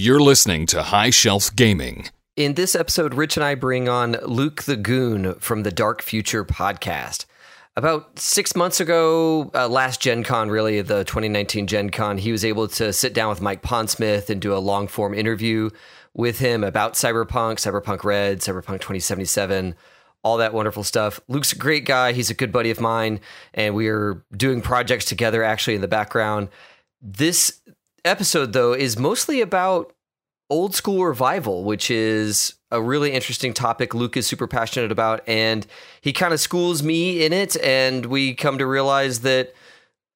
You're listening to High Shelf Gaming. In this episode, Rich and I bring on Luke the Goon from the Dark Future podcast. About six months ago, uh, last Gen Con, really, the 2019 Gen Con, he was able to sit down with Mike Pondsmith and do a long form interview with him about Cyberpunk, Cyberpunk Red, Cyberpunk 2077, all that wonderful stuff. Luke's a great guy. He's a good buddy of mine, and we are doing projects together actually in the background. This episode, though, is mostly about old school revival, which is a really interesting topic Luke is super passionate about. And he kind of schools me in it. And we come to realize that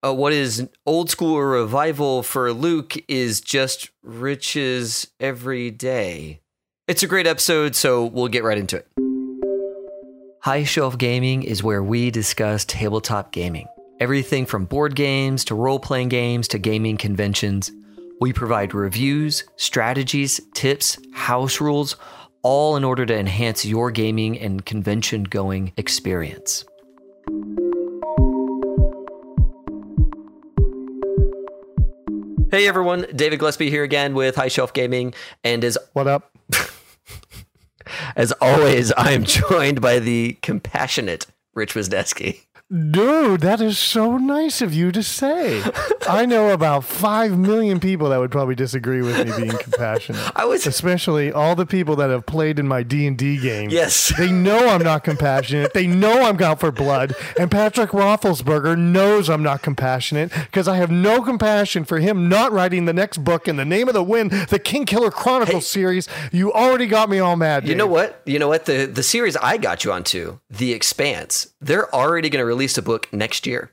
uh, what is old school revival for Luke is just riches every day. It's a great episode, so we'll get right into it. High Shelf Gaming is where we discuss tabletop gaming. Everything from board games to role playing games to gaming conventions. We provide reviews, strategies, tips, house rules, all in order to enhance your gaming and convention going experience. Hey everyone, David Gillespie here again with High Shelf Gaming, and as What up? as always, I am joined by the compassionate Rich Wisniewski. Dude, that is so nice of you to say. I know about 5 million people that would probably disagree with me being compassionate. I was Especially all the people that have played in my D&D game. yes, They know I'm not compassionate. They know I'm out for blood. And Patrick Roethlisberger knows I'm not compassionate because I have no compassion for him not writing the next book in the name of the wind, the King Killer Chronicles series. You already got me all mad. You Dave. know what? You know what? The the series I got you onto, The Expanse, they're already going to release a book next year.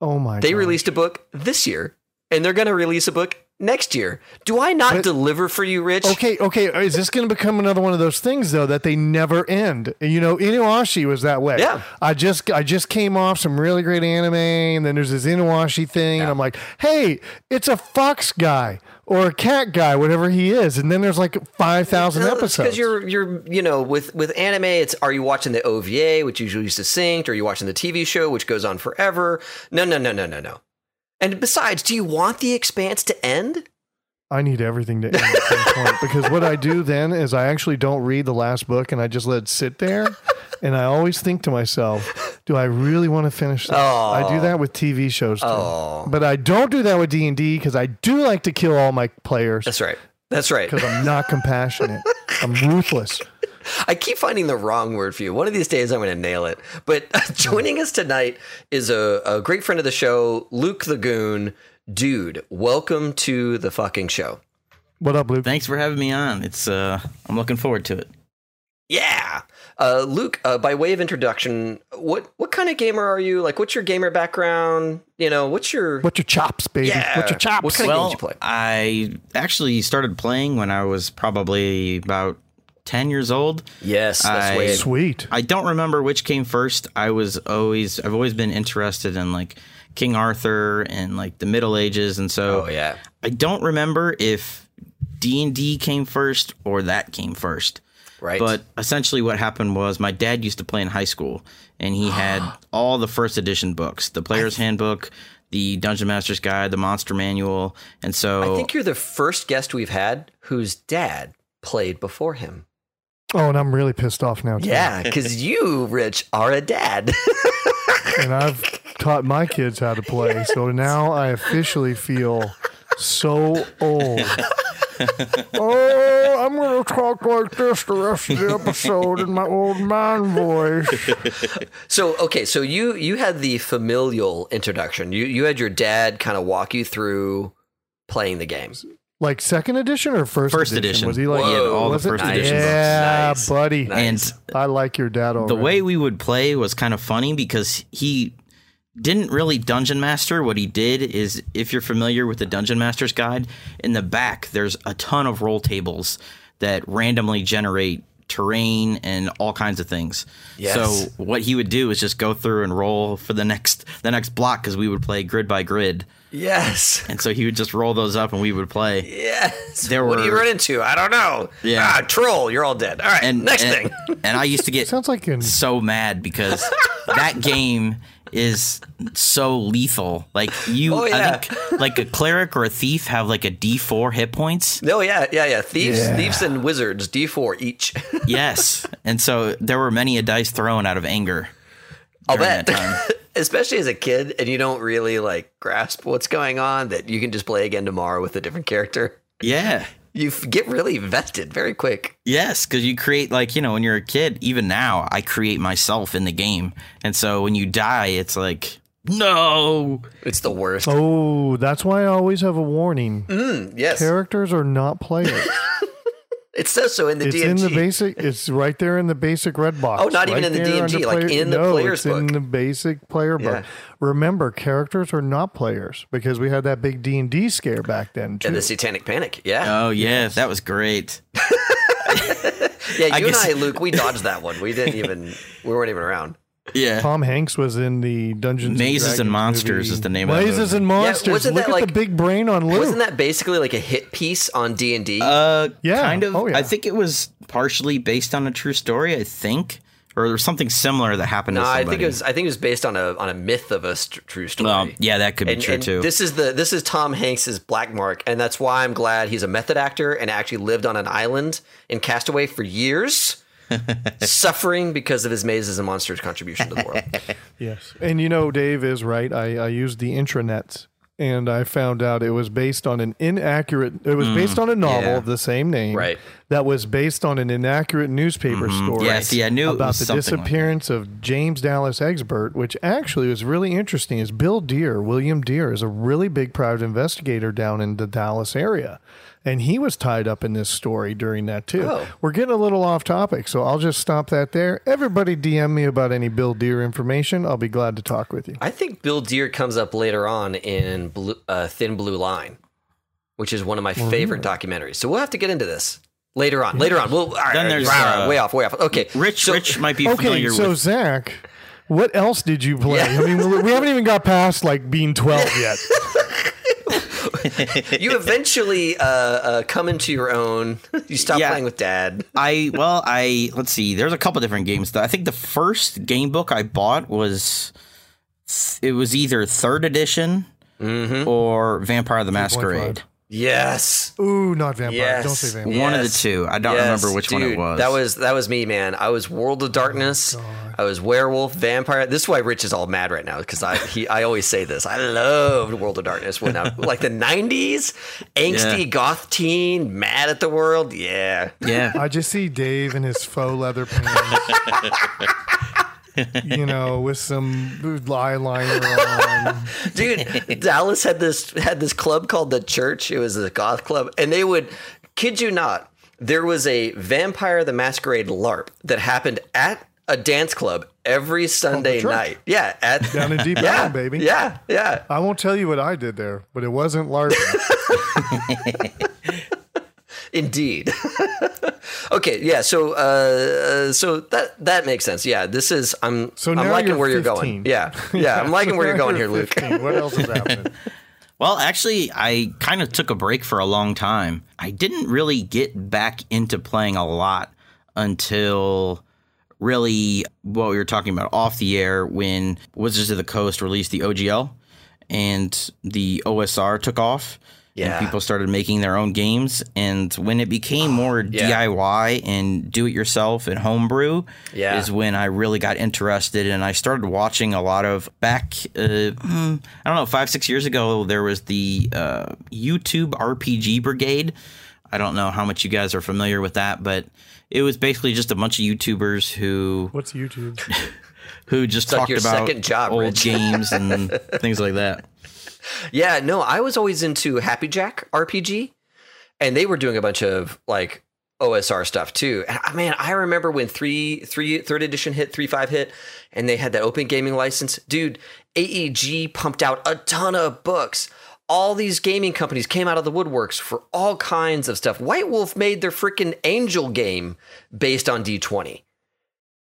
Oh my They God. released a book this year, and they're going to release a book next year. Do I not But- deliver for you, Rich? Okay, okay. Is this going to become another one of those things though that they never end? You know, Inuyasha was that way. Yeah. I just I just came off some really great anime, and then there's this Inuyasha thing, and I'm like, hey, it's a fox guy or a cat guy, whatever he is, and then there's like five thousand episodes. Because you're you're you know with with anime, it's are you watching the OVA, which usually is succinct, or are you watching the TV show, which goes on forever? No, no, no, no, no, no. And besides, do you want the Expanse to end? I need everything to end at some point because what I do then is I actually don't read the last book and I just let it sit there. And I always think to myself, do I really want to finish this? I do that with TV shows too. Oh. But I don't do that with D&D because I do like to kill all my players That's right. That's right. because I'm not compassionate. I'm ruthless. I keep finding the wrong word for you. One of these days, I'm going to nail it. But joining us tonight is a, a great friend of the show, Luke the Goon. Dude, welcome to the fucking show. What up, Luke? Thanks for having me on. It's uh I'm looking forward to it. Yeah, uh, Luke. Uh, by way of introduction, what what kind of gamer are you? Like, what's your gamer background? You know, what's your What's your chops, baby? Yeah. What's your chops? What kind of well, games you play? I actually started playing when I was probably about 10 years old. yes? That's I- Sweet. I don't remember which came first. I was always I've always been interested in like King Arthur and like the Middle Ages and so Oh yeah. I don't remember if D&D came first or that came first. Right. But essentially, what happened was my dad used to play in high school, and he had all the first edition books, the Player's Handbook, the Dungeon Master's Guide, the Monster Manual, and so I think you're the first guest we've had whose dad played before him. Oh, and I'm really pissed off now. Too. Yeah, because you, Rich, are a dad. And I've taught my kids how to play. So now I officially feel so old. oh, I'm going to talk like this the rest of the episode in my old man voice. So okay, so you you had the familial introduction. You you had your dad kind of walk you through playing the games. Like second edition or first, First edition. Was he like He had all the was it? first edition books. Yeah, Nice. buddy. Nice. and I like your dad already. the way we would play was kind of funny because he didn't really dungeon master. What he did is, if you're familiar with the Dungeon Master's Guide, in the back there's a ton of roll tables that randomly generate terrain and all kinds of things. Yes. So what he would do is just go through and roll for the next the next block because we would play grid by grid, Yes. and so he would just roll those up and we would play. Yes. There were, what do you run into? I don't know. Yeah. Ah, troll. You're all dead. All right. And next and, thing. and I used to get sounds like an so mad because that game is so lethal. Like you, Oh, yeah. I think like a cleric or a thief have like a D four hit points. No, yeah, yeah, yeah. Thieves, Yeah. thieves, and wizards, D four each. Yes, and so there were many a dice thrown out of anger. I'll bet. that time. Especially as a kid, and you don't really like grasp what's going on. That you can just play again tomorrow with a different character. Yeah. You get really invested very quick. Yes, because you create like you know when you're a kid. Even now, I create myself in the game, and so when you die, it's like no. It's the worst. Oh, that's why I always have a warning. Mm, yes, Characters are not players. it says so in the It's DMG. in the basic. It's right there in the basic red box. Oh, not even in the there DMG, under like player- in the no, player's it's in the basic player Yeah. book. Remember, characters are not players because we had that big D and D scare back then too. and the Satanic Panic. Yeah, Oh yeah, that was great. yeah. I You and guess- I, Luke, we dodged that one. We didn't even. We weren't even around. Yeah. Tom Hanks was in the Dungeons Mazes and Dragons Monsters movie. is the name of that Mazes and Monsters. wasn't Look that at like- the big brain on Luke. Wasn't that basically like a hit piece on D and D? Uh, Yeah. kind of. Oh, yeah. I think it was partially based on a true story. I think, or something similar that happened No, to I think it was. I think it was based on a on a myth of a st- true story. Well, yeah, that could be and, true and too. This is the this is Tom Hanks's black mark, and that's why I'm glad he's a method actor and actually lived on an island in Castaway for years, suffering because of his mazes and monsters contribution to the world. Yes. And you know, Dave is right. I, I used the intranet and I found out it was based on an inaccurate, it was mm. based on a novel Yeah. of the same name. Right. That was based on an inaccurate newspaper mm-hmm. story. Yes, Yeah, I knew about the something like disappearance of James Dallas Egbert, which actually was really interesting. Is Bill Dear, William Dear, is a really big private investigator down in the Dallas area. And he was tied up in this story during that too. Oh. We're getting a little off topic, so I'll just stop that there. Everybody DM me about any Bill Dear information. I'll be glad to talk with you. I think Bill Dear comes up later on in Blue, uh, Thin Blue Line, which is one of my favorite documentaries. So we'll have to get into this later on. Later on, we'll all right, Then there's, all right, uh, way off, way off. Okay, Rich, so- Rich might be Okay, familiar Okay, so with. Zach, what else did you play? Yeah. I mean, we haven't even got past like being 12 yet. you eventually uh, uh, come into your own. You stop Yeah. playing with dad. I well, I let's see. There's a couple different games. Though. I think the first game book I bought was it was either third edition Mm-hmm. or Vampire the Masquerade. Yes. Ooh, not vampire. Yes. Don't say vampire. One of the two. I don't Yes, remember which one it was. That was that was me, man. I was World of Darkness. Oh, I was werewolf, vampire. This is why Rich is all mad right now because I he I always say this. I loved World of Darkness when I like the '90s, angsty Yeah. goth teen, mad at the world. Yeah, yeah. I just see Dave in his faux leather pants. you know, with some eyeliner on. dude. Dallas had this had this club called the Church. It was a goth club, and they would kid you not. There was a Vampire the Masquerade LARP that happened at a dance club every oh, Sunday night. Yeah, at Down in Deep yeah, baby. Yeah, yeah. I won't tell you what I did there, but it wasn't LARPing. Indeed. okay, yeah. So, uh, so that that makes sense. Yeah, this is. I'm. So I'm now liking you're where you're going. Yeah, yeah. I'm liking So where you're now going here, Luke. What else is happening? Well, actually, I kind of took a break for a long time. I didn't really get back into playing a lot until really what we were talking about off the air when Wizards of the Coast released the OGL and the OSR took off. Yeah. And people started making their own games. And when it became more yeah. DIY and do it yourself and homebrew, Yeah. is when I really got interested. And I started watching a lot of back, uh, hmm, I don't know, five, six years ago, there was the uh, YouTube RPG Brigade. I don't know how much you guys are familiar with that, but it was basically just a bunch of YouTubers who What's YouTube? who just like talked your about second job, old Rich. games and things like that. Yeah, no, I was always into Happy Jack RPG, and they were doing a bunch of like OSR stuff too. And I man, I remember when three, three, third edition hit, three five hit, and they had that open gaming license. Dude, AEG pumped out a ton of books. All these gaming companies came out of the woodworks for all kinds of stuff. White Wolf made their freaking Angel game based on D20.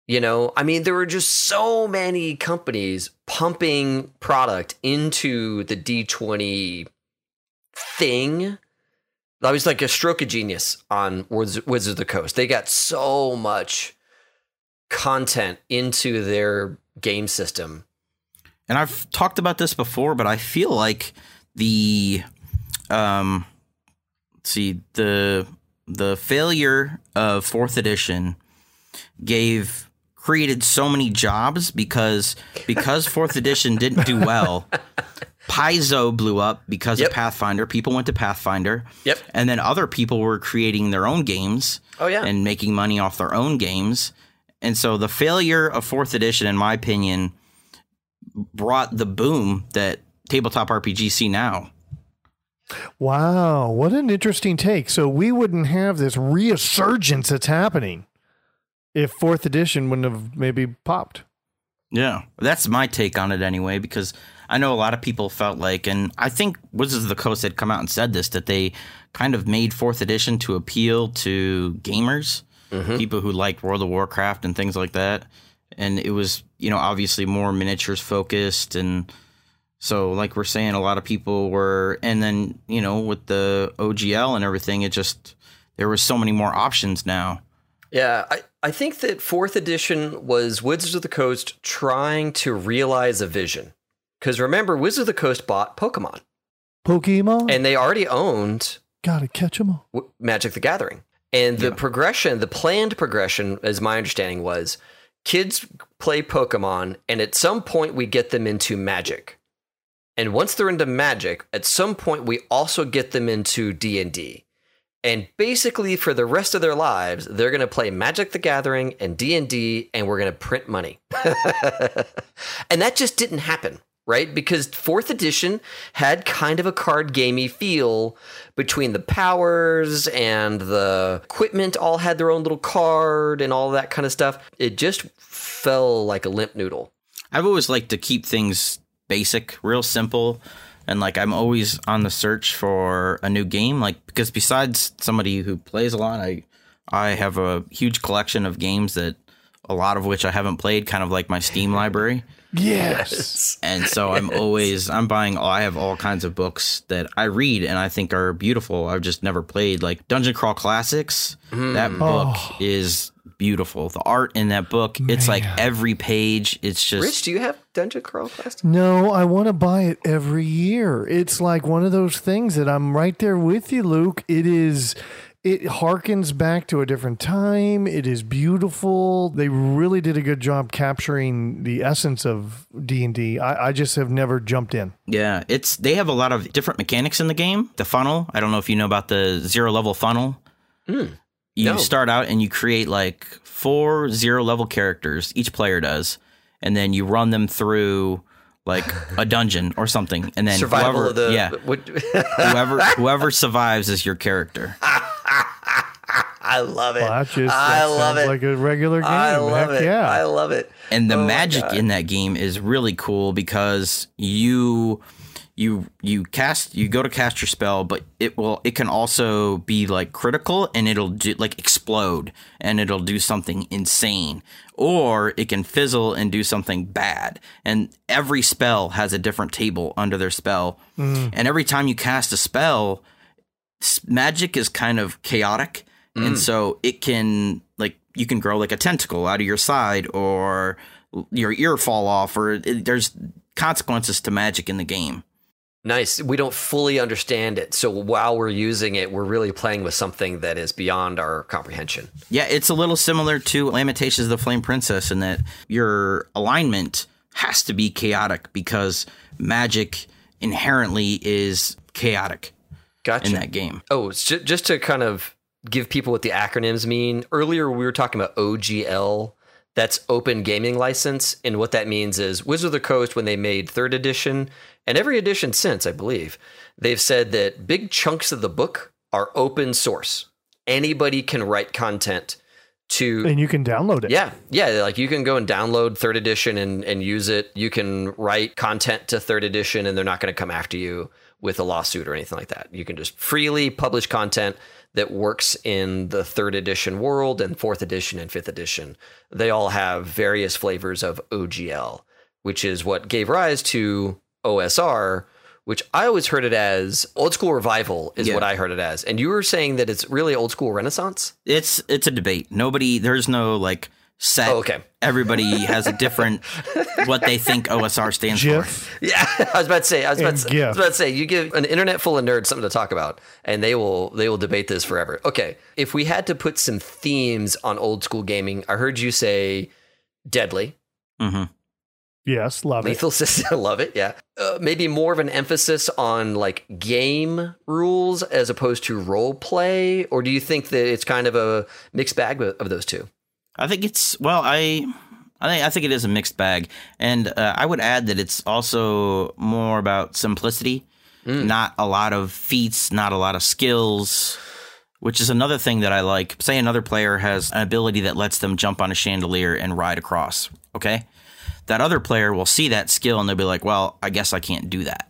You know, I mean, there were just so many companies pumping product into the D20 thing. That was like a stroke of genius on Wiz- Wizards of the Coast. They got so much content into their game system. and I've talked about this before, but I feel like the um see the the failure of fourth edition gave created so many jobs because because fourth edition didn't do well. Paizo blew up because Yep. of Pathfinder. People went to Pathfinder. Yep. And then other people were creating their own games Oh yeah. and making money off their own games. And so the failure of fourth edition, in my opinion, brought the boom that tabletop RPG see now. Wow, what an interesting take. So we wouldn't have this resurgence that's happening if fourth edition wouldn't have maybe popped. Yeah, that's my take on it anyway, because I know a lot of people felt like, and I think Wizards of the Coast had come out and said this, that they kind of made fourth edition to appeal to gamers, mm-hmm. people who like World of Warcraft and things like that. And it was, you know, obviously more miniatures focused. And so, like we're saying, a lot of people were, and then, you know, with the OGL and everything, it just, there was so many more options now. Yeah, I, I think that fourth edition was Wizards of the Coast trying to realize a vision. Because remember, Wizards of the Coast bought Pokemon, Pokemon, and they already owned gotta catch 'em all. w- Magic the Gathering. And the progression, the planned progression, as my understanding was, kids play Pokemon, and at some point we get them into Magic. And once they're into Magic, at some point we also get them into D and D. And basically, for the rest of their lives, they're going to play Magic the Gathering and D and D, and we're going to print money. and that just didn't happen, right? Because fourth edition had kind of a card gamey feel between the powers and the equipment. All had their own little card and all that kind of stuff. It just fell like a limp noodle. I've always liked to keep things basic, real simple, and like I'm always on the search for a new game. Like because besides somebody who plays a lot, I I have a huge collection of games that a lot of which I haven't played, kind of like my Steam library. Yes. And so I'm always I'm buying I have all kinds of books that I read and I think are beautiful. I've just never played like Dungeon Crawl Classics. That mm. book Oh. is beautiful. The art in that book, it's like every page it's just Rich, do you have Dungeon Crawl Classic? No, I want to buy it every year. It's like one of those things that I'm right there with you, Luke. It is. It harkens back to a different time. It is beautiful. They really did a good job capturing the essence of D and D. I I just have never jumped in. Yeah, it's they have a lot of different mechanics in the game. The funnel, I don't know if you know about the zero level funnel. Hmm. You no. start out and you create like four zero level characters, each player does, and then you run them through like a dungeon or something, and then Survival whoever, of the yeah, what- whoever whoever survives is your character. I love it. Well, that just I that love it. like a regular game. I love Heck it. Yeah. I love it. and the Oh magic in that game is really cool because you you you cast you go to cast your spell but it will it can also be like critical and it'll do like explode and it'll do something insane. Or it can fizzle and do something bad. And every spell has a different table under their spell. Mm. And every time you cast a spell magic is kind of chaotic. And mm. so it can like you can grow like a tentacle out of your side or your ear fall off or it, there's consequences to magic in the game Nice. We don't fully understand it. So while we're using it, we're really playing with something that is beyond our comprehension. yeah it's a little similar to lamentations of the flame princess in that your alignment has to be chaotic because magic inherently is chaotic Gotcha. in that game Oh, just to kind of give people what the acronyms mean. Earlier, we were talking about OGL. That's Open Gaming License. And what that means is Wizard of the Coast, when they made third edition, and every edition since, I believe, they've said that big chunks of the book are open source. Anybody can write content to and you can download it. yeah, yeah. Like you can go and download third edition and, and use it. You can write content to third edition and they're not going to come after you with a lawsuit or anything like that. You can just freely publish content that works in the third edition world and fourth edition and fifth edition. They all have various flavors of OGL, which is what gave rise to OSR, which I always heard it as old school revival, is Yeah. what I heard it as. And you were saying that it's really old school renaissance? it's it's a debate nobody there's no like set. Oh, okay. Everybody has a different what they think OSR stands for. Yeah, I was about to say. I was about And to, I was about to say. You give an internet full of nerds something to talk about, and they will they will debate this forever. Okay, if we had to put some themes on old school gaming, I heard you say deadly, hmm Yes, love it. lethal system. love it. Yeah, uh, maybe more of an emphasis on like game rules as opposed to role play, or do you think that it's kind of a mixed bag of of those two? I think it's well. I I think I think it is a mixed bag, and uh, I would add that it's also more about simplicity, not a lot of feats, not a lot of skills. Which is another thing that I like. Say another player has an ability that lets them jump on a chandelier and ride across. Okay, that other player will see that skill and they'll be like, "Well, I guess I can't do that."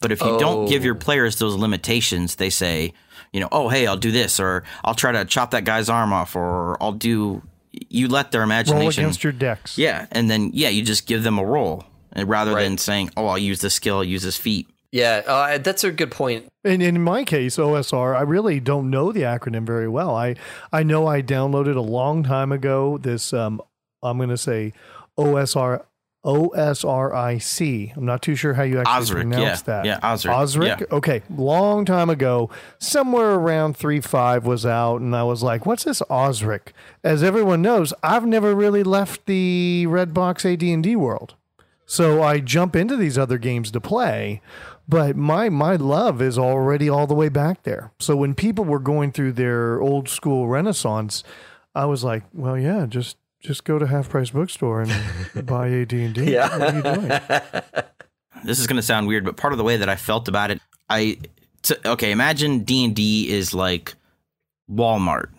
But if you don't give your Oh. players those limitations, they say, you know, oh hey, I'll do this, or I'll try to chop that guy's arm off, or I'll do. You let their imagination Roll against your decks. yeah, and then yeah, you just give them a roll, and rather Right. than saying, oh, I'll use this skill, I'll use this feat. Yeah, uh, that's a good point. And in my case, OSR, I really don't know the acronym very well. I I know I downloaded a long time ago this um I'm going to say OSR OSRIC. I'm not too sure how you actually Osric, pronounce yeah. that. Yeah, Osric, Osric. yeah. Okay, long time ago, somewhere around three five was out, and I was like, "What's this Osric?" As everyone knows, I've never really left the Redbox AD&D world. So I jump into these other games to play, but my my love is already all the way back there. So when people were going through their old school renaissance, I was like, well, yeah, just just go to half price bookstore and buy AD and D. Yeah. What are you doing? This is going to sound weird, but part of the way that I felt about it, I t- okay, imagine D and D is like Walmart.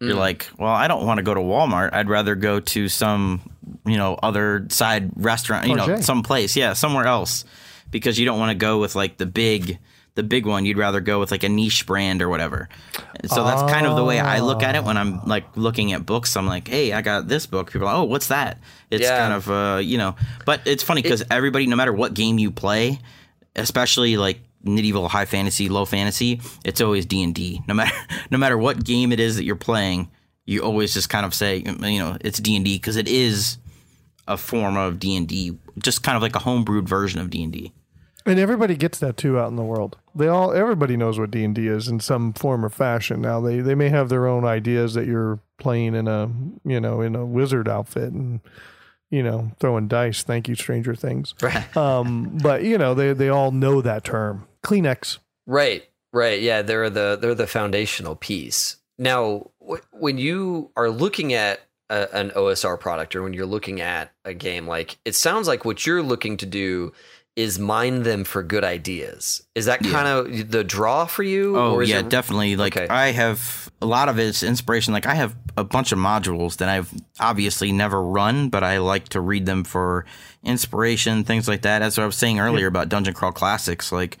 You're mm. like, well, I don't want to go to Walmart. I'd rather go to some, you know, other side restaurant, you know, some place, yeah, somewhere else, because you don't want to go with like the big, the big one. You'd rather go with like a niche brand or whatever. And so that's kind of the way I look at it when I'm like looking at books. I'm like, hey, I got this book. People, are, oh, what's that? It's Yeah. kind of, uh, you know, but it's funny because everybody, no matter what game you play, especially like medieval high fantasy low fantasy it's always d&d no matter no matter what game it is that you're playing you always just kind of say you know it's d&d because it is a form of d&d just kind of like a homebrewed version of d&d And everybody gets that too out in the world. They all everybody knows what D and D is in some form or fashion. Now they they may have their own ideas that you're playing in a you know in a wizard outfit and you know throwing dice. Thank you, Stranger Things. Um, but you know they they all know that term. Kleenex. Right, right. Yeah, they're the they're the foundational piece. Now, wh- when you are looking at a, an OSR product or when you're looking at a game, like it sounds like what you're looking to do is mine them for good ideas. Is that kind of the draw for you? Oh or is yeah, it- definitely. Like Okay. I have a lot of it's inspiration. Like I have a bunch of modules that I've obviously never run, but I like to read them for inspiration, things like that. As I was saying earlier about Dungeon Crawl Classics, like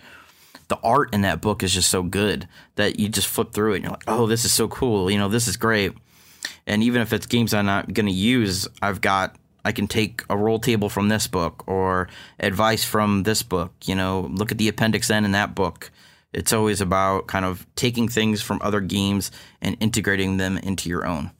the art in that book is just so good that you just flip through it and you're like, oh, this is so cool. You know, this is great. And even if it's games I'm not going to use, I've got I can take a roll table from this book or advice from this book. You know, look at the appendix N in that book. It's always about kind of taking things from other games and integrating them into your own.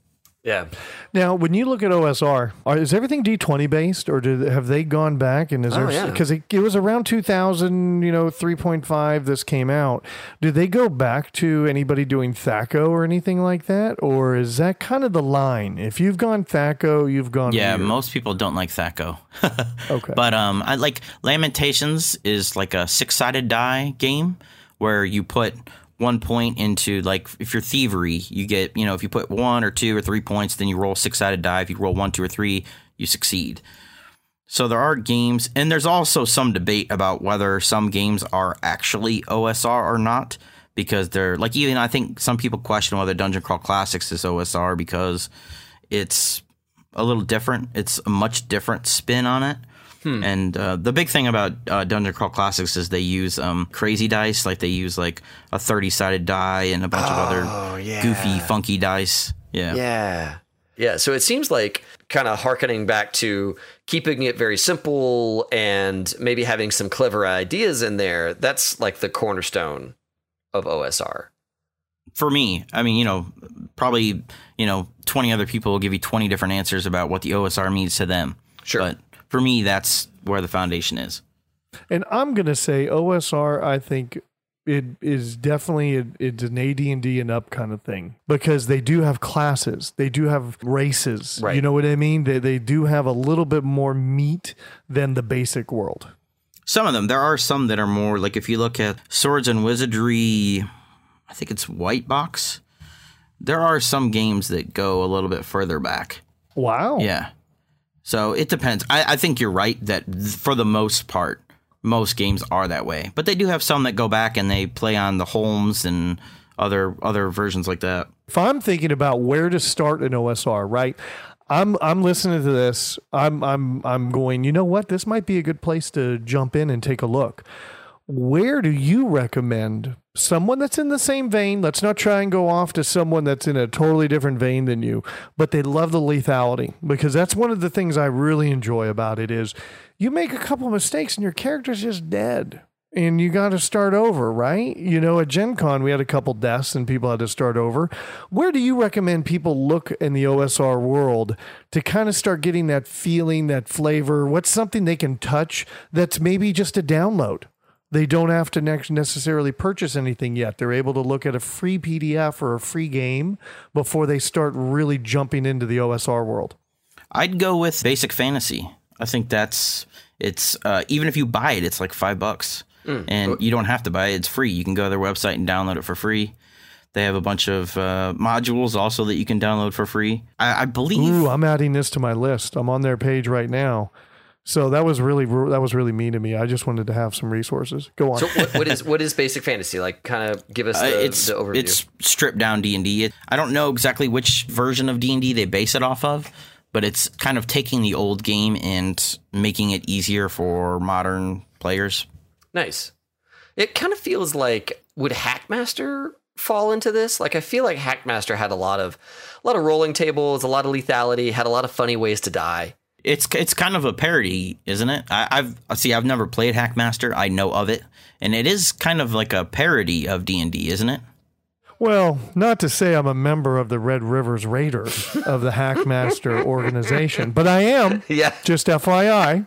Yeah. Now, when you look at OSR, are, is everything D20 based, or did, have they gone back? And is Oh, there yeah. because it, it was around 2000, you know, 3.5. This came out. Did they go back to anybody doing THACO or anything like that, or is that kind of the line? If you've gone THACO, you've gone. Yeah, weird. most people don't like THACO. Okay. But um, I like Lamentations is like a six sided die game where you put one point into like if you're thievery, you get you know if you put one or two or three points, then you roll six sided die. If you roll one, two, or three, you succeed. So there are games, and there's also some debate about whether some games are actually OSR or not, because they're like even I think some people question whether Dungeon Crawl Classics is OSR because it's a little different. It's a much different spin on it. And uh, the big thing about uh, Dungeon Crawl Classics is they use um, crazy dice, like they use like a thirty sided die and a bunch of other yeah. goofy, funky dice. Yeah. Yeah. Yeah. So it seems like kind of harkening back to keeping it very simple and maybe having some clever ideas in there. That's like the cornerstone of OSR. for me, I mean, you know, probably you know twenty other people will give you twenty different answers about what the OSR means to them. Sure. But for me, that's where the foundation is. And I'm going to say OSR, I think it is definitely a, it's an AD&D and up kind of thing because they do have classes. They do have races. Right. You know what I mean? They, they do have a little bit more meat than the basic world. Some of them. There are some that are more like if you look at Swords and Wizardry, I think it's White Box. There are some games that go a little bit further back. Wow. Yeah. So it depends. I, I think you're right that th- for the most part, most games are that way. But they do have some that go back and they play on the Holmes and other other versions like that. If I'm thinking about where to start an OSR, right? I'm I'm listening to this. I'm I'm I'm going, you know what? This might be a good place to jump in and take a look. Where do you recommend someone that's in the same vein? Let's not try and go off to someone that's in a totally different vein than you, but they love the lethality because that's one of the things I really enjoy about it is you make a couple mistakes and your character's just dead and you got to start over, right? You know, at Gen Con, we had a couple deaths and people had to start over. Where do you recommend people look in the OSR world to kind of start getting that feeling, that flavor? What's something they can touch that's maybe just a download? They don't have to necessarily purchase anything yet. They're able to look at a free PDF or a free game before they start really jumping into the OSR world. I'd go with Basic Fantasy. I think that's it's uh, even if you buy it, it's like five bucks, and you don't have to buy it. It's free. You can go to their website and download it for free. They have a bunch of uh, modules also that you can download for free. I, I believe Ooh, I'm adding this to my list. I'm on their page right now. So that was really that was really mean to me. I just wanted to have some resources. Go on. So what, what is what is basic fantasy like? Kind of give us Uh, it's the overview. it's stripped down D and D. I don't know exactly which version of D and D they base it off of, but it's kind of taking the old game and making it easier for modern players. Nice. It kind of feels like would Hackmaster fall into this? Like I feel like Hackmaster had a lot of a lot of rolling tables, a lot of lethality, had a lot of funny ways to die. It's it's kind of a parody, isn't it? I, I've see. I've never played Hackmaster. I know of it, and it is kind of like a parody of D and D, isn't it? Well, not to say I'm a member of the Red Rivers Raiders of the Hackmaster organization, but I am. Yeah. Just FYI,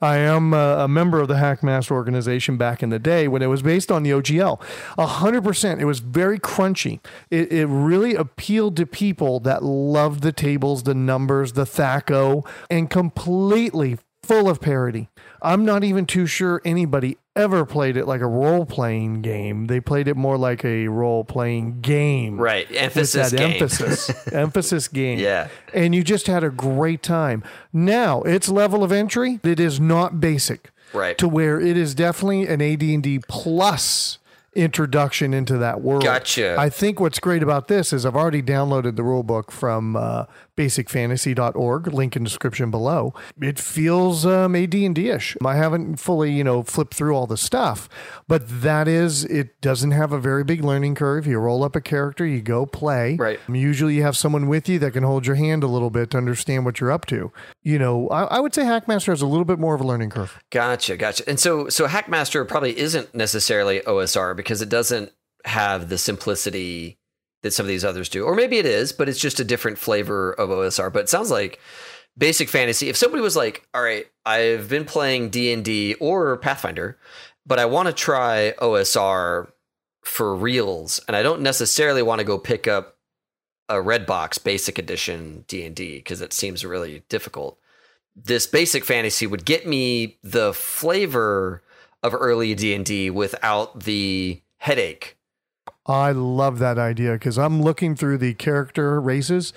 I am uh, a member of the Hackmaster organization back in the day when it was based on the OGL. Hundred percent. It was very crunchy. It, it really appealed to people that loved the tables, the numbers, the THACO, and completely full of parody. I'm not even too sure anybody ever played it like a role playing game. They played it more like a role playing game. Right. Emphasis game. emphasis. emphasis game. Yeah. And you just had a great time. Now, its level of entry, it is not basic. Right. To where it is definitely an AD&D plus introduction into that world. Gotcha. I think what's great about this is I've already downloaded the rule book from uh, basicfantasy.org, link in description below. It feels um, AD&D-ish. I haven't fully, you know, flipped through all the stuff, but that is, it doesn't have a very big learning curve. You roll up a character, you go play. Right. Usually you have someone with you that can hold your hand a little bit to understand what you're up to. You know, I, I would say Hackmaster has a little bit more of a learning curve. Gotcha, gotcha. And so so Hackmaster probably isn't necessarily OSR because it doesn't have the simplicity that some of these others do. Or maybe it is, but it's just a different flavor of OSR. But it sounds like basic fantasy. If somebody was like, "All right, I've been playing D&D or Pathfinder, but I want to try OSR for reals and I don't necessarily want to go pick up a red box basic edition D&D because it seems really difficult." this basic fantasy would get me the flavor of early D&D without the headache. I love that idea because I'm looking through the character races.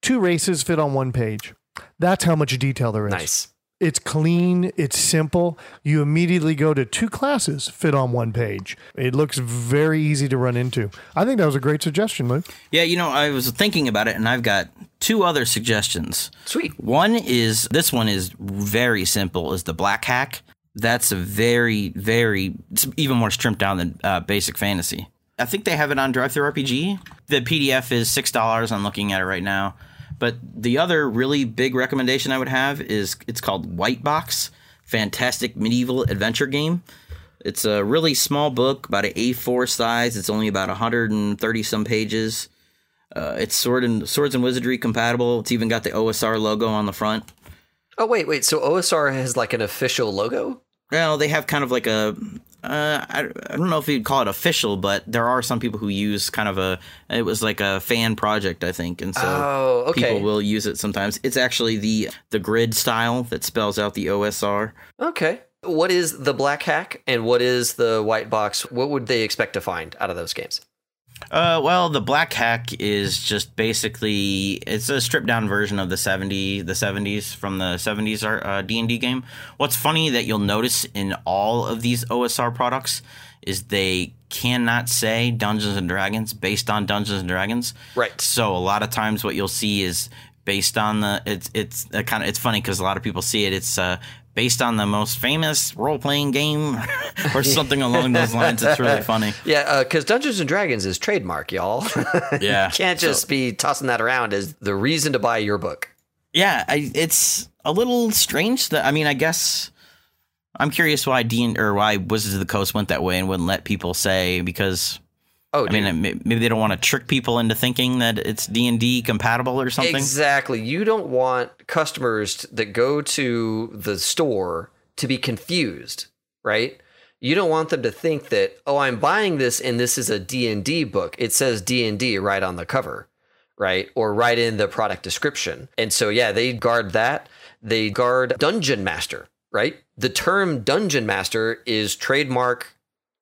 Two races fit on one page. That's how much detail there is. Nice. It's clean, it's simple. You immediately go to two classes fit on one page. It looks very easy to run into. I think that was a great suggestion, Luke. Yeah, you know, I was thinking about it, and I've got two other suggestions. Sweet. One is this one is very simple. Is the Black Hack? That's a very, very it's even more stripped down than uh, Basic Fantasy. I think they have it on Drive Through RPG. The PDF is six dollars. I'm looking at it right now. But the other really big recommendation I would have is it's called White Box, fantastic medieval adventure game. It's a really small book, about an A4 size. It's only about 130 some pages. Uh, it's sword and swords and wizardry compatible. It's even got the OSR logo on the front. Oh wait, wait. So OSR has like an official logo? Well, they have kind of like a. Uh, I, I don't know if you'd call it official, but there are some people who use kind of a. It was like a fan project, I think, and so Oh, okay. people will use it sometimes. It's actually the the grid style that spells out the OSR. Okay. What is the black hack and what is the white box? What would they expect to find out of those games? Uh, well, the Black Hack is just basically it's a stripped down version of the 70 the 70s from the 70s uh, D&D game. What's funny that you'll notice in all of these OSR products is they cannot say Dungeons and Dragons based on Dungeons and Dragons. Right. So a lot of times what you'll see is based on the it's it's uh, kind of it's funny because a lot of people see it it's uh based on the most famous role playing game or something along those lines. It's really funny. Yeah, uh, because Dungeons and Dragons is trademark, y'all. Yeah. You can't just be tossing that around as the reason to buy your book. yeah, I, it's a little strange that I mean, I guess I'm curious why Dean or why Wizards of the Coast went that way and wouldn't let people say because Oh, I dude. mean maybe they don't want to trick people into thinking that it's D and D compatible or something. Exactly. You don't want customers that go to the store to be confused, right? You don't want them to think that, "Oh, I'm buying this and this is a D&D book. It says D&D right on the cover." Right? Or right in the product description. And so yeah, they guard that. They guard Dungeon Master, right? The term Dungeon Master is trademark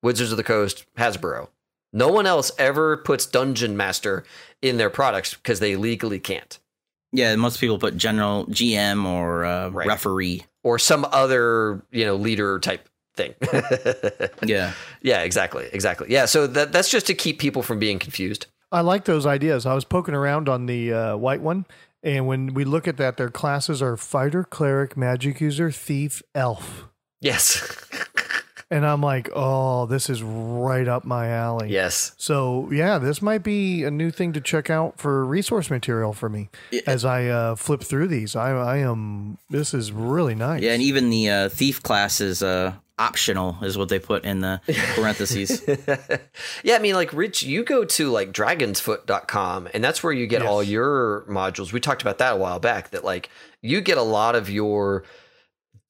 Wizards of the Coast Hasbro. No one else ever puts Dungeon Master in their products because they legally can't. Yeah, most people put general GM or uh, Right. referee. or some other you know leader type thing. Yeah. yeah, exactly, exactly. Yeah, so that that's just to keep people from being confused. I like those ideas. I was poking around on the uh, white one, and when we look at that, their classes are fighter, cleric, magic user, thief, elf. Yes, And I'm like, oh, this is right up my alley. yes, So yeah, this might be a new thing to check out for resource material for me as I uh, flip through these. I, I am. This is really nice. Yeah, and even the uh, thief class is uh, optional, is what they put in the parentheses. yeah. I mean, like Rich, you go to like dragonsfoot.com and that's where you get all your modules. We talked about that a while back. That like you get a lot of your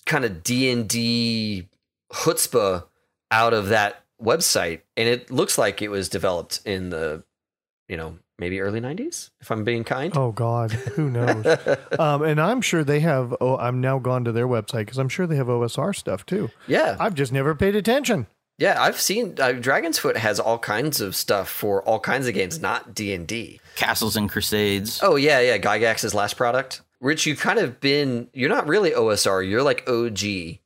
kind of D and D chutzpah out of that website, and it looks like it was developed in the you know maybe early '90s, if I'm being kind. Oh God, who knows? um, and I'm sure they have. Oh, I'm now gone to their website because I'm sure they have OSR stuff too. Yeah, I've just never paid attention. yeah, I've seen uh, Dragon's Foot has all kinds of stuff for all kinds of games, not D and D. Castles and Crusades. Oh yeah, yeah, Gygax's last product. Rich, you've kind of been. You're not really OSR. You're like OG.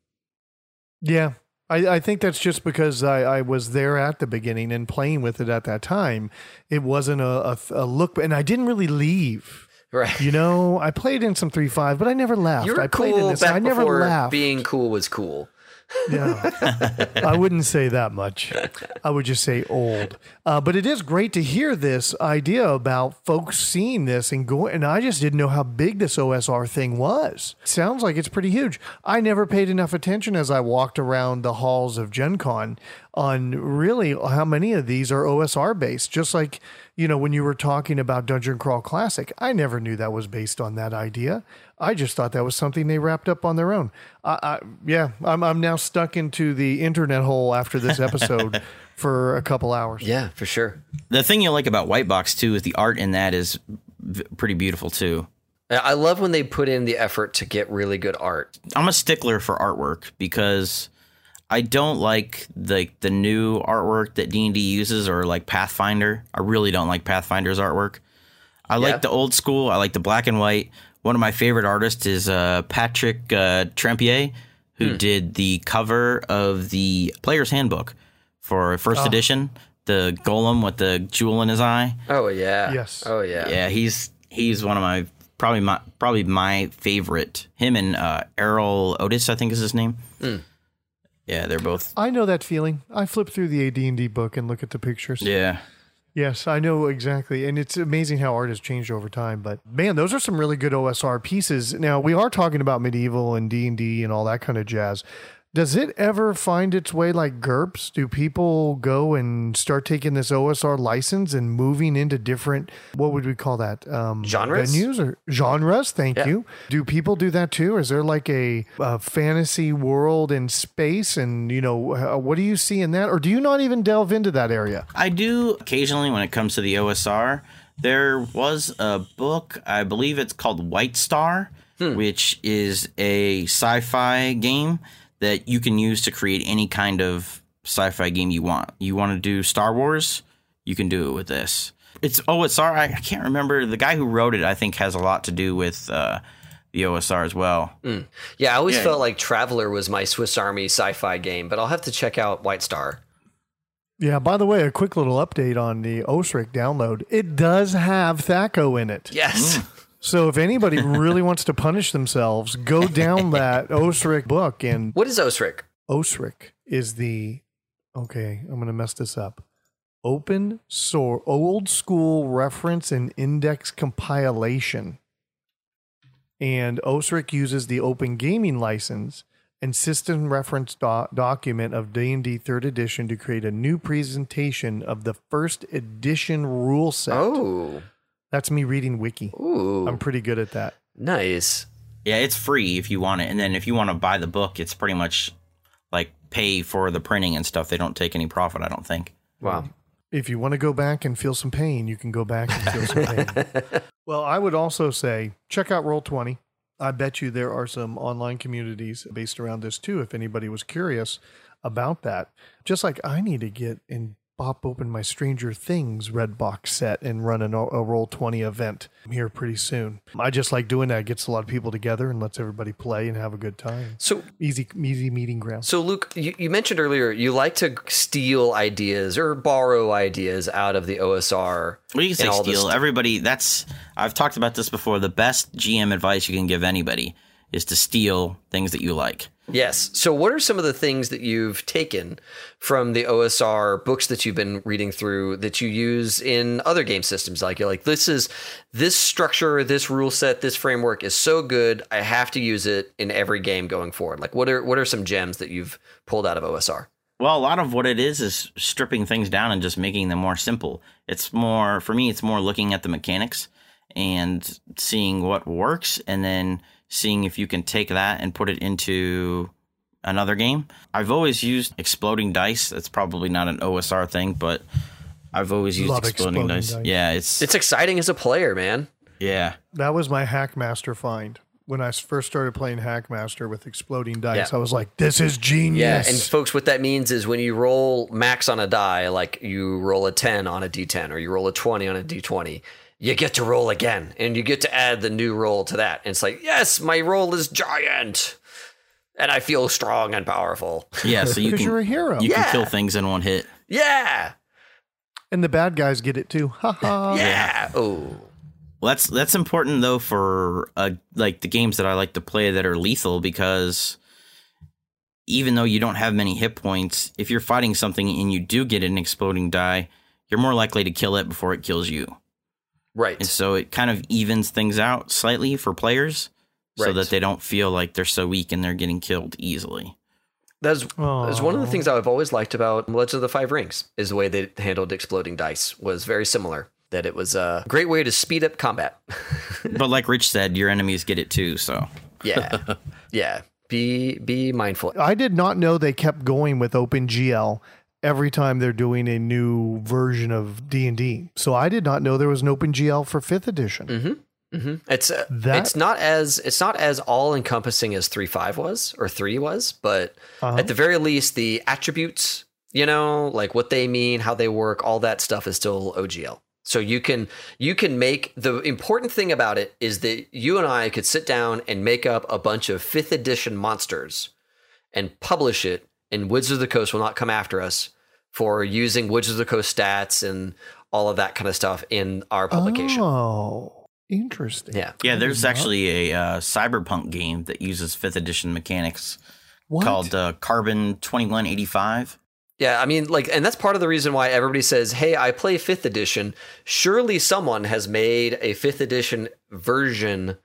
Yeah. I, I think that's just because I, I was there at the beginning and playing with it at that time. It wasn't a, a, a look, and I didn't really leave. Right. You know, I played in some three five, but I never left. You were I played in this. back I never laughed. being cool was cool. Yeah. I wouldn't say that much. I would just say old. Uh, but it is great to hear this idea about folks seeing this and going. And I just didn't know how big this OSR thing was. Sounds like it's pretty huge. I never paid enough attention as I walked around the halls of Gen Con on really how many of these are OSR based. Just like, you know, when you were talking about Dungeon Crawl Classic, I never knew that was based on that idea. I just thought that was something they wrapped up on their own. I, I, yeah, I'm, I'm now stuck into the internet hole after this episode for a couple hours. Yeah, for sure. The thing you like about White Box too is the art in that is v- pretty beautiful too. I love when they put in the effort to get really good art. I'm a stickler for artwork because I don't like the the new artwork that D and D uses or like Pathfinder. I really don't like Pathfinder's artwork. I Yeah. like the old school. I like the black and white. One of my favorite artists is uh, Patrick uh, Trampier, who Hmm. did the cover of the Player's Handbook for first Oh. edition. The golem with the jewel in his eye. Oh yeah. Yes. Oh yeah. Yeah, he's he's one of my probably my probably my favorite. Him and uh, Erol Otus, I think is his name. Hmm. Yeah, they're both. I know that feeling. I flip through the AD&D book and look at the pictures. Yeah, Yes, I know exactly. And it's amazing how art has changed over time. But man, those are some really good OSR pieces. Now, we are talking about medieval and D&D and all that kind of jazz. Does it ever find its way like GURPS? Do people go and start taking this OSR license and moving into different, what would we call that? Um, Genres? Venues or genres? Thank Yeah. you. Do people do that too? Is there like a, a fantasy world in space? And, you know, uh, what do you see in that? Or do you not even delve into that area? I do occasionally when it comes to the OSR. There was a book, I believe it's called White Star, which is a sci fi game that you can use to create any kind of sci fi game you want. You want to do Star Wars? You can do it with this. It's OSR. I, I can't remember. The guy who wrote it, I think, has a lot to do with uh, the OSR as well. Yeah, I always Yeah. felt like Traveler was my Swiss Army sci-fi game, but I'll have to check out White Star. Yeah, by the way, a quick little update on the OSRIC download. It does have THACO in it. Yes. So if anybody really wants to punish themselves, go down that OSRIC book and What is Osric? OSRIC is the okay, I'm going to mess this up. Open source old school reference and index compilation. And OSRIC uses the Open Gaming license and system reference do- document of D&D 3rd edition to create a new presentation of the first edition rule set. Oh. That's me reading wiki. Ooh. I'm pretty good at that. nice. Yeah, it's free if you want it. And then if you want to buy the book, it's pretty much like pay for the printing and stuff. They don't take any profit, I don't think. Wow. if you want to go back and feel some pain, you can go back and feel some pain. well, I would also say check out Roll20. I bet you there are some online communities based around this too, if anybody was curious about that. Just like I need to get and pop open my Stranger Things red box set and run an, a Roll20 event here pretty soon. I just like doing that. It gets a lot of people together and lets everybody play and have a good time. So Easy, easy meeting ground. So, Luke, you, you mentioned earlier you like to steal ideas or borrow ideas out of the OSR. Well, you can say and all this steal. Everybody, that's, I've talked about this before. The best GM advice you can give anybody is to steal things that you like. Yes. So, what are some of the things that you've taken from the OSR books that you've been reading through that you use in other game systems? Like, you're like, this is this structure, this rule set, this framework is so good, I have to use it in every game going forward. Like, what are what are some gems that you've pulled out of OSR? Well, a lot of what it is is stripping things down and just making them more simple. It's more, for me, it's more looking at the mechanics and seeing what works and then seeing if you can take that and put it into another game. I've always used exploding dice. That's probably not an OSR thing, but I've always used Love exploding, exploding dice. dice. Yeah, it's, It's exciting as a player, man. yeah. That was my Hackmaster find. When I first started playing Hackmaster with exploding dice, Yeah. I was like, this is genius." Yeah, genius. and folks, what that means is when you roll max on a die, like you roll a 10 on a d10 or you roll a 20 on a d20, you get to roll again and you get to add the new roll to that. And it's like, yes, my roll is giant and I feel strong and powerful. Yeah, so you Because can, you're a hero. you Yeah. can kill things in one hit. Yeah. and the bad guys get it too. Ha ha. Yeah. Oh. Well, that's that's important though for uh, like the games that I like to play that are lethal because even though you don't have many hit points, if you're fighting something and you do get an exploding die, you're more likely to kill it before it kills you. Right. And so it kind of evens things out slightly for players so that they don't feel like they're so weak and they're getting killed easily. That's, that's one of the things I've always liked about Legends of the Five Rings is the way they handled exploding dice was very similar. That it was a great way to speed up combat. but like Rich said, your enemies get it too, so Yeah. yeah. Be be mindful. I did not know they kept going with OpenGL every time they're doing a new version of D&D. So I did not know there was an OpenGL for 5th edition. hmm It's uh, That- it's not as it's not as all encompassing as three five was or three was, but Uh-huh. at the very least, the attributes, you know, like what they mean, how they work, all that stuff is still OGL. So you can you can make the important thing about it is that you and I could sit down and make up a bunch of fifth edition monsters and publish it, and Woods of the Coast will not come after us for using Woods of the Coast stats and all of that kind of stuff in our publication. Oh, interesting. Yeah. yeah, there's actually a uh, cyberpunk game that uses 5th edition mechanics What? called uh, Carbon 2185. Yeah, I mean, like, and that's part of the reason why everybody says, "Hey, I play fifth edition." Surely someone has made a fifth edition version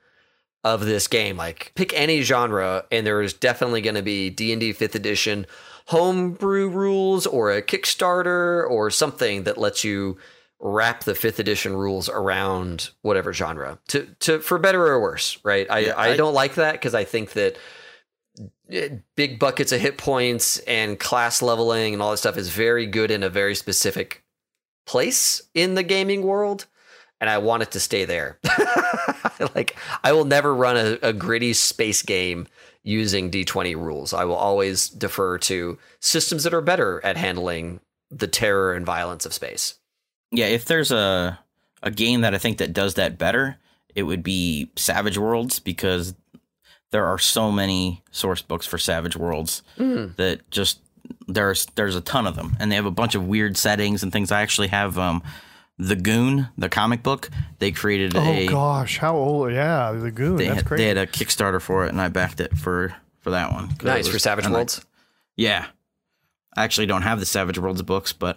of this game. Like pick any genre, and there's definitely going to be D and D Fifth Edition homebrew rules or a Kickstarter or something that lets you wrap the fifth edition rules around whatever genre. To to for better or worse right? I Yeah, I, I- don't like that because i think that eh, big buckets of hit points and class leveling and all that stuff is very good in a very specific place in the gaming world and i want it to stay there. Like i will never run a, a gritty space game using d20 rules. I will always defer to systems that are better at handling the terror and violence of space. Yeah, if there's a a game that I think that does that better, it would be Savage Worlds because there are so many source books for Savage Worlds that just there's there's a ton of them. And they have a bunch of weird settings and things. I actually have um the Goon, the comic book. They created Oh a gosh, how old? Yeah, the goon. they, That's had, crazy. they had a Kickstarter for it and I backed it for for that one. 'Cause it nice for savage and I- worlds yeah. I actually don't have the Savage Worlds books, but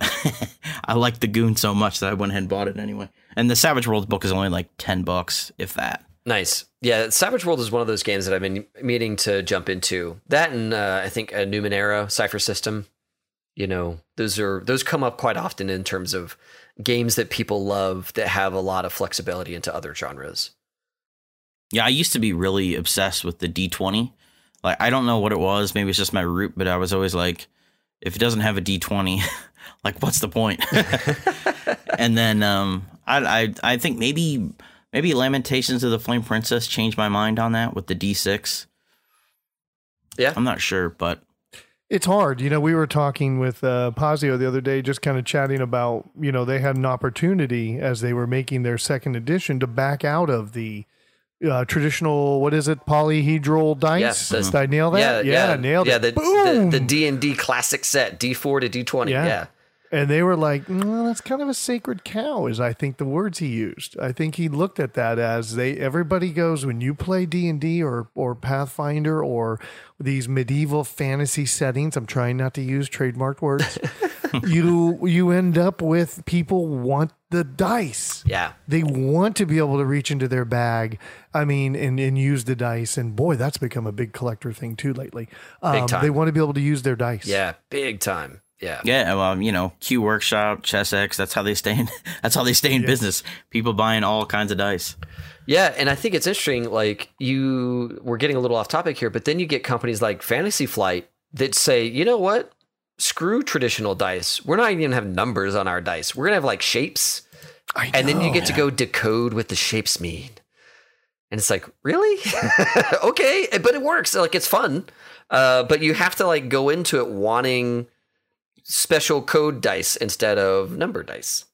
I like the Goon so much that I went ahead and bought it anyway. And the Savage Worlds book is only like 10 bucks, if that. Nice. Yeah, Savage World is one of those games that I've been meaning to jump into. That and uh, I think a Numenera Cipher System. You know, those are those come up quite often in terms of games that people love that have a lot of flexibility into other genres. Yeah, I used to be really obsessed with the D20. Like, I don't know what it was. Maybe it's just my root, but I was always like, if it doesn't have a D20, like, what's the point? and then um, I, I, I think maybe maybe Lamentations of the Flame Princess changed my mind on that with the D6. Yeah. I'm not sure, but It's hard. You know, we were talking with uh, Paizo the other day, just kind of chatting about, you know, they had an opportunity as they were making their second edition to back out of the uh, traditional, what is it, polyhedral dice? Yes, that's- Did I nail that? yeah, nailed yeah, it. the, Boom! the the D and D classic set D four to D twenty. Yeah. Yeah. And they were like, "Mm, that's kind of a sacred cow, is I think the words he used. I think he looked at that as they everybody goes when you play D and D or or Pathfinder or these medieval fantasy settings. I'm trying not to use trademarked words. you you end up with people want the dice. Yeah. They want to be able to reach into their bag. I mean, and, and use the dice. And boy, that's become a big collector thing too lately. Um, time. They want to be able to use their dice. Yeah. Big time. Yeah. Yeah, well, you know, Q Workshop, Chessex, that's how they stay in that's how they stay in business. People buying all kinds of dice. Yeah, and I think it's interesting. Like you, we're getting a little off topic here, but then you get companies like Fantasy Flight that say, you know what? Screw traditional dice. We're not even gonna have numbers on our dice. We're gonna have like shapes, I and then you know. get to go decode what the shapes mean. And it's like, really? okay, but it works. Like it's fun, uh, but you have to like go into it wanting special code dice instead of number dice.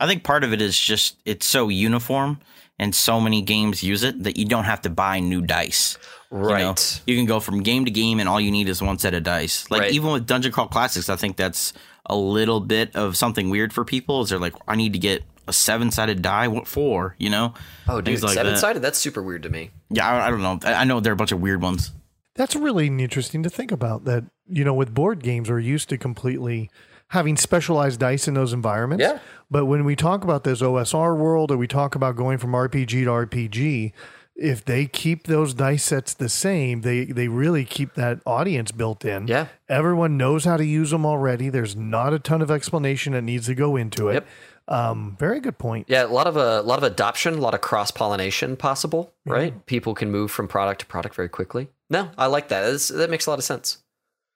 I think part of it is just it's so uniform and so many games use it that you don't have to buy new dice. You know? Right. You can go from game to game and all you need is one set of dice. Like Right. even with Dungeon Crawl Classics, I think that's a little bit of something weird for people. Is they're like, I need to get a seven sided die. What for? You know? Oh, dude, like seven that. sided. That's super weird to me. Yeah, I, I don't know. I, I know there are a bunch of weird ones. That's really interesting to think about. That you know, with board games, we're used to completely having specialized dice in those environments. Yeah. But when we talk about this OSR world, or we talk about going from RPG to RPG, if they keep those dice sets the same, they they really keep that audience built in. Yeah. Everyone knows how to use them already. There's not a ton of explanation that needs to go into it. Yep. Um, very good point. Yeah, a lot of a lot of adoption, a lot of cross pollination possible, right? People can move from product to product very quickly. No, I like that. That's, that makes a lot of sense.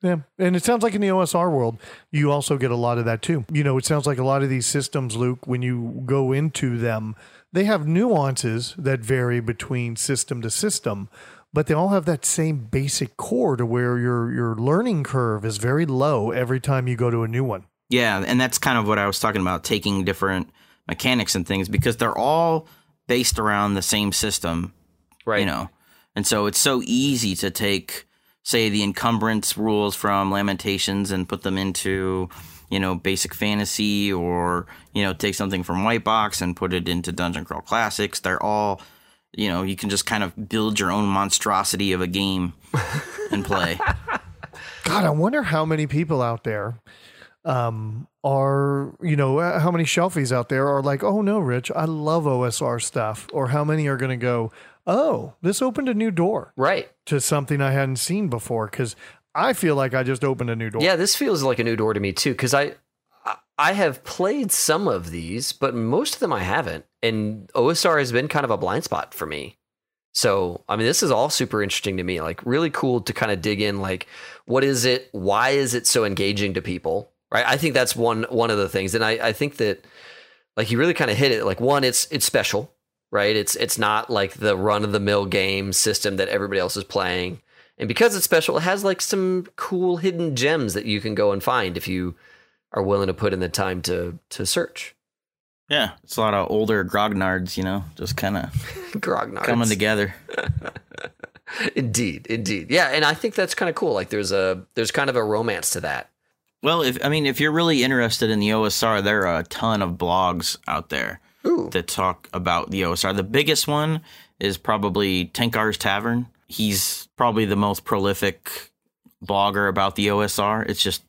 Yeah. And it sounds like in the OSR world, you also get a lot of that too. You know, it sounds like a lot of these systems, Luke, when you go into them, they have nuances that vary between system to system, but they all have that same basic core to where your your learning curve is very low every time you go to a new one. Yeah, and that's kind of what I was talking about, taking different mechanics and things because they're all based around the same system, Right. you know. And so it's so easy to take say the encumbrance rules from Lamentations and put them into, you know, basic fantasy or, you know, take something from White Box and put it into Dungeon Crawl Classics. They're all you know, you can just kind of build your own monstrosity of a game and play. God, I wonder how many people out there um, are you know uh, how many shelfies out there are like, oh no, Rich, I love OSR stuff, or how many are going to go, oh, this opened a new door Right. to something I hadn't seen before because I feel like I just opened a new door. Yeah, this feels like a new door to me too because I I- I have played some of these, but most of them I haven't, and OSR has been kind of a blind spot for me. So I mean, this is all super interesting to me. Like really cool to kind of dig in. Like, what is it? Why is it so engaging to people? Right. I think that's one one of the things, and I I think that like you really kind of hit it. Like one, it's it's special. Right. It's it's not like the run of the mill game system that everybody else is playing. And because it's special, it has like some cool hidden gems that you can go and find if you are willing to put in the time to to search. Yeah, it's a lot of older grognards, you know, just kind of Grognards. coming together. Indeed, indeed. Yeah, and I think that's kind of cool. Like there's a there's kind of a romance to that. Well, if I mean, if you're really interested in the OSR, there are a ton of blogs out there Ooh. that talk about the OSR. The biggest one is probably Tenkar's Tavern. He's probably the most prolific blogger about the OSR. It's just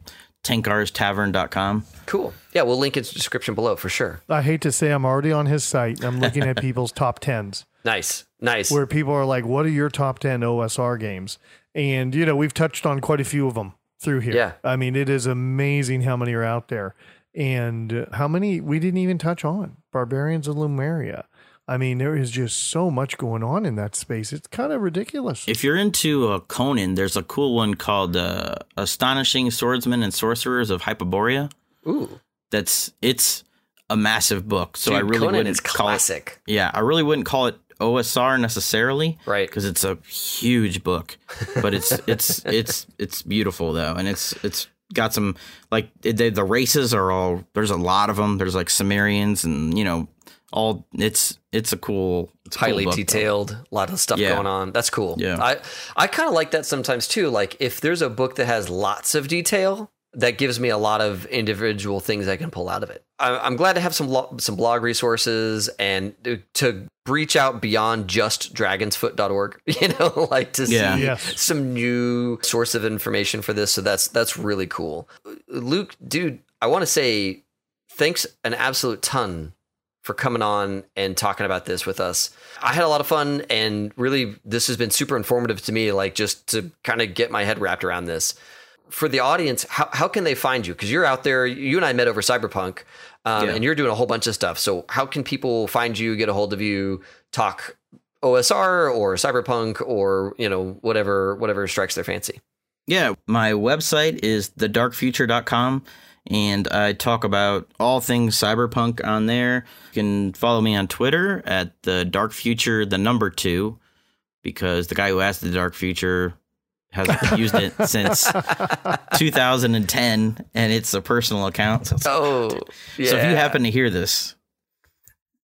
tenkarstavern.com. Cool. Yeah, we'll link it in the description below for sure. I hate to say I'm already on his site. I'm looking at people's top tens. Nice. Nice. where people are like, "What are your top ten OSR games?" And you know, we've touched on quite a few of them through here. Yeah. I mean, it is amazing how many are out there, and uh, how many we didn't even touch on. Barbarians of Lemuria. I mean, there is just so much going on in that space. It's kind of ridiculous. If you're into uh, Conan, there's a cool one called uh, Astonishing Swordsmen and Sorcerers of Hyperborea. Ooh. That's it's a massive book. So Dude, I really Conan wouldn't is call it classic. Yeah, I really wouldn't call it OSR necessarily, Right. Because it's a huge book, but it's it's it's it's beautiful though, and it's it's got some like the, the races are all there's a lot of them. There's like Sumerians and you know all it's it's a cool it's a cool highly book, though. detailed, a lot of stuff Yeah. going on. That's cool. Yeah. I I kind of like that sometimes too. Like if there's a book that has lots of detail, that gives me a lot of individual things I can pull out of it. I, I'm glad to have some lo- some blog resources and to- to reach out beyond just dragonsfoot.org. You know, like to Yeah. see Yes. some new source of information for this. So that's that's really cool. Luke, dude, I want to say thanks an absolute ton for coming on and talking about this with us. I had a lot of fun and really this has been super informative to me, like just to kind of get my head wrapped around this. For the audience, how, how can they find you? Because you're out there, you and I met over Cyberpunk, um, Yeah. and you're doing a whole bunch of stuff. So, how can people find you, get a hold of you, talk OSR or Cyberpunk or you know whatever whatever strikes their fancy? Yeah, my website is thedarkfuture.com and I talk about all things cyberpunk on there. You can follow me on Twitter at the dark future the number 2 because the guy who asked the dark future has used it since 2010 and it's a personal account. So, Oh, yeah. so if you happen to hear this,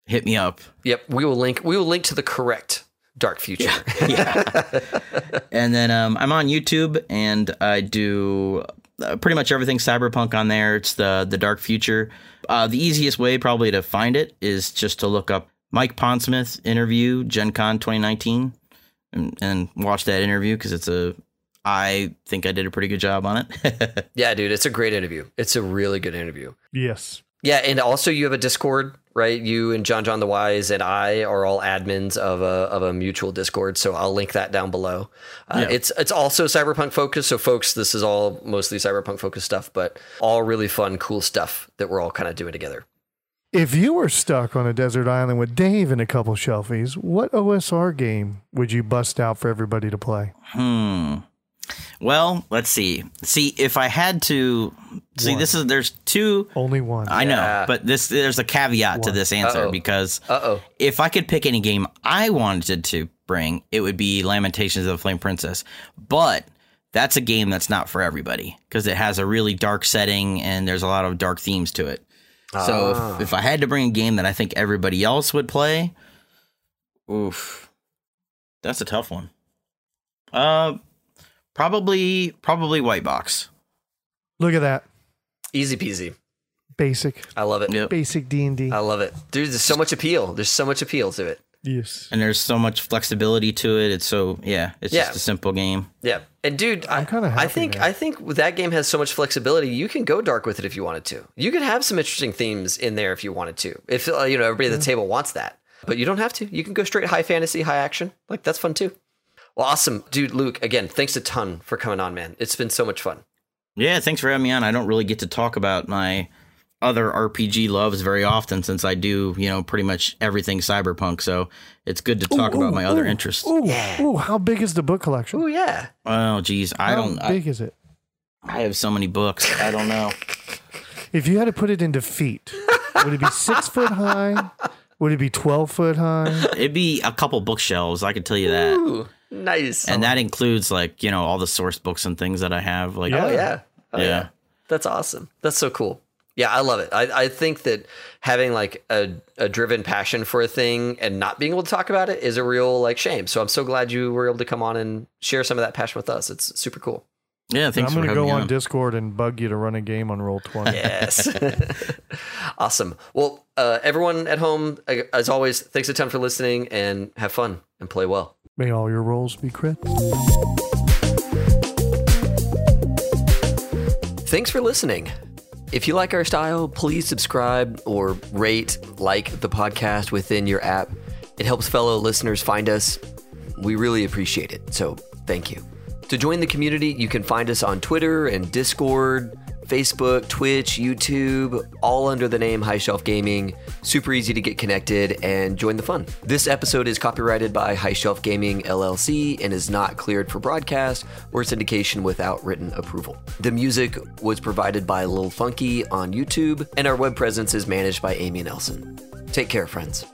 hit me up. yep, we will link. We will link to the correct dark future. yeah. and then um, I'm on YouTube and I do uh, pretty much everything cyberpunk on there. It's the the Dark Future. Uh, the easiest way probably to find it is just to look up Mike Pondsmith interview Gen Con 2019 and, and watch that interview because it's a I think I did a pretty good job on it. yeah, dude, it's a great interview. It's a really good interview. yes. Yeah, and also you have a Discord, right? You and John John the Wise and I are all admins of a of a mutual Discord, so I'll link that down below. Uh, Yeah. It's it's also cyberpunk focused, so folks, this is all mostly cyberpunk focused stuff, but all really fun, cool stuff that we're all kind of doing together. If you were stuck on a desert island with Dave and a couple shelfies, what OSR game would you bust out for everybody to play? Hmm. Well, let's see. See if I had to see. One. This is there's two Only one. I Yeah. know, but this there's a caveat to this answer Uh-oh. because Uh oh. if I could pick any game I wanted to bring, it would be Lamentations of the Flame Princess. But that's a game that's not for everybody because it has a really dark setting and there's a lot of dark themes to it. So Ah. if, if I had to bring a game that I think everybody else would play, oof, that's a tough one. Uh, probably probably White Box. Look at that. Easy peasy. Basic. I love it. Yep. Basic D&D. I love it. Dude, there's so much appeal. There's so much appeal to it. Yes. and there's so much flexibility to it. It's so yeah, it's Yeah. just a simple game. Yeah, and dude, I'm kinda I think now. I think that game has so much flexibility. You can go dark with it if you wanted to. You could have some interesting themes in there if you wanted to. If uh, you know everybody at the table wants that, but you don't have to. You can go straight high fantasy, high action. Like that's fun too. Well, awesome, dude. Luke, again, thanks a ton for coming on, man. It's been so much fun. Yeah, thanks for having me on. I don't really get to talk about my other RPG loves very often since I do, you know, pretty much everything cyberpunk. So it's good to talk about my other interests. Ooh, Yeah. ooh, how big is the book collection? Oh yeah, Oh, geez, I how don't. How big is it? I have so many books. I don't know. If you had to put it into feet, would it be six foot high? Would it be twelve foot high? It'd be a couple bookshelves. I could tell you that, Ooh, nice. and that includes like you know all the source books and things that I have. Like, Yeah. oh yeah, oh, yeah. Yeah. That's awesome. That's so cool. Yeah, I love it. I, I think that having like a, a driven passion for a thing and not being able to talk about it is a real like shame. So I'm so glad you were able to come on and share some of that passion with us. It's super cool. yeah. Thanks I'm going to go on on. Discord and bug you to run a game on Roll Twenty. Yes. awesome. Well, uh, everyone at home, uh, as always, thanks a ton for listening and have fun and play well. May all your rolls be crit. Thanks for listening. If you like our style, please subscribe or rate, like the podcast within your app. It helps fellow listeners find us. We really appreciate it. So thank you. To join the community, you can find us on Twitter and Discord, Facebook, Twitch, YouTube, all under the name High Shelf Gaming. Super easy to get connected and join the fun. This episode is copyrighted by High Shelf Gaming LLC and is not cleared for broadcast or syndication without written approval. The music was provided by Lil Funky on YouTube, and our web presence is managed by Amy Nelson. Take care, friends.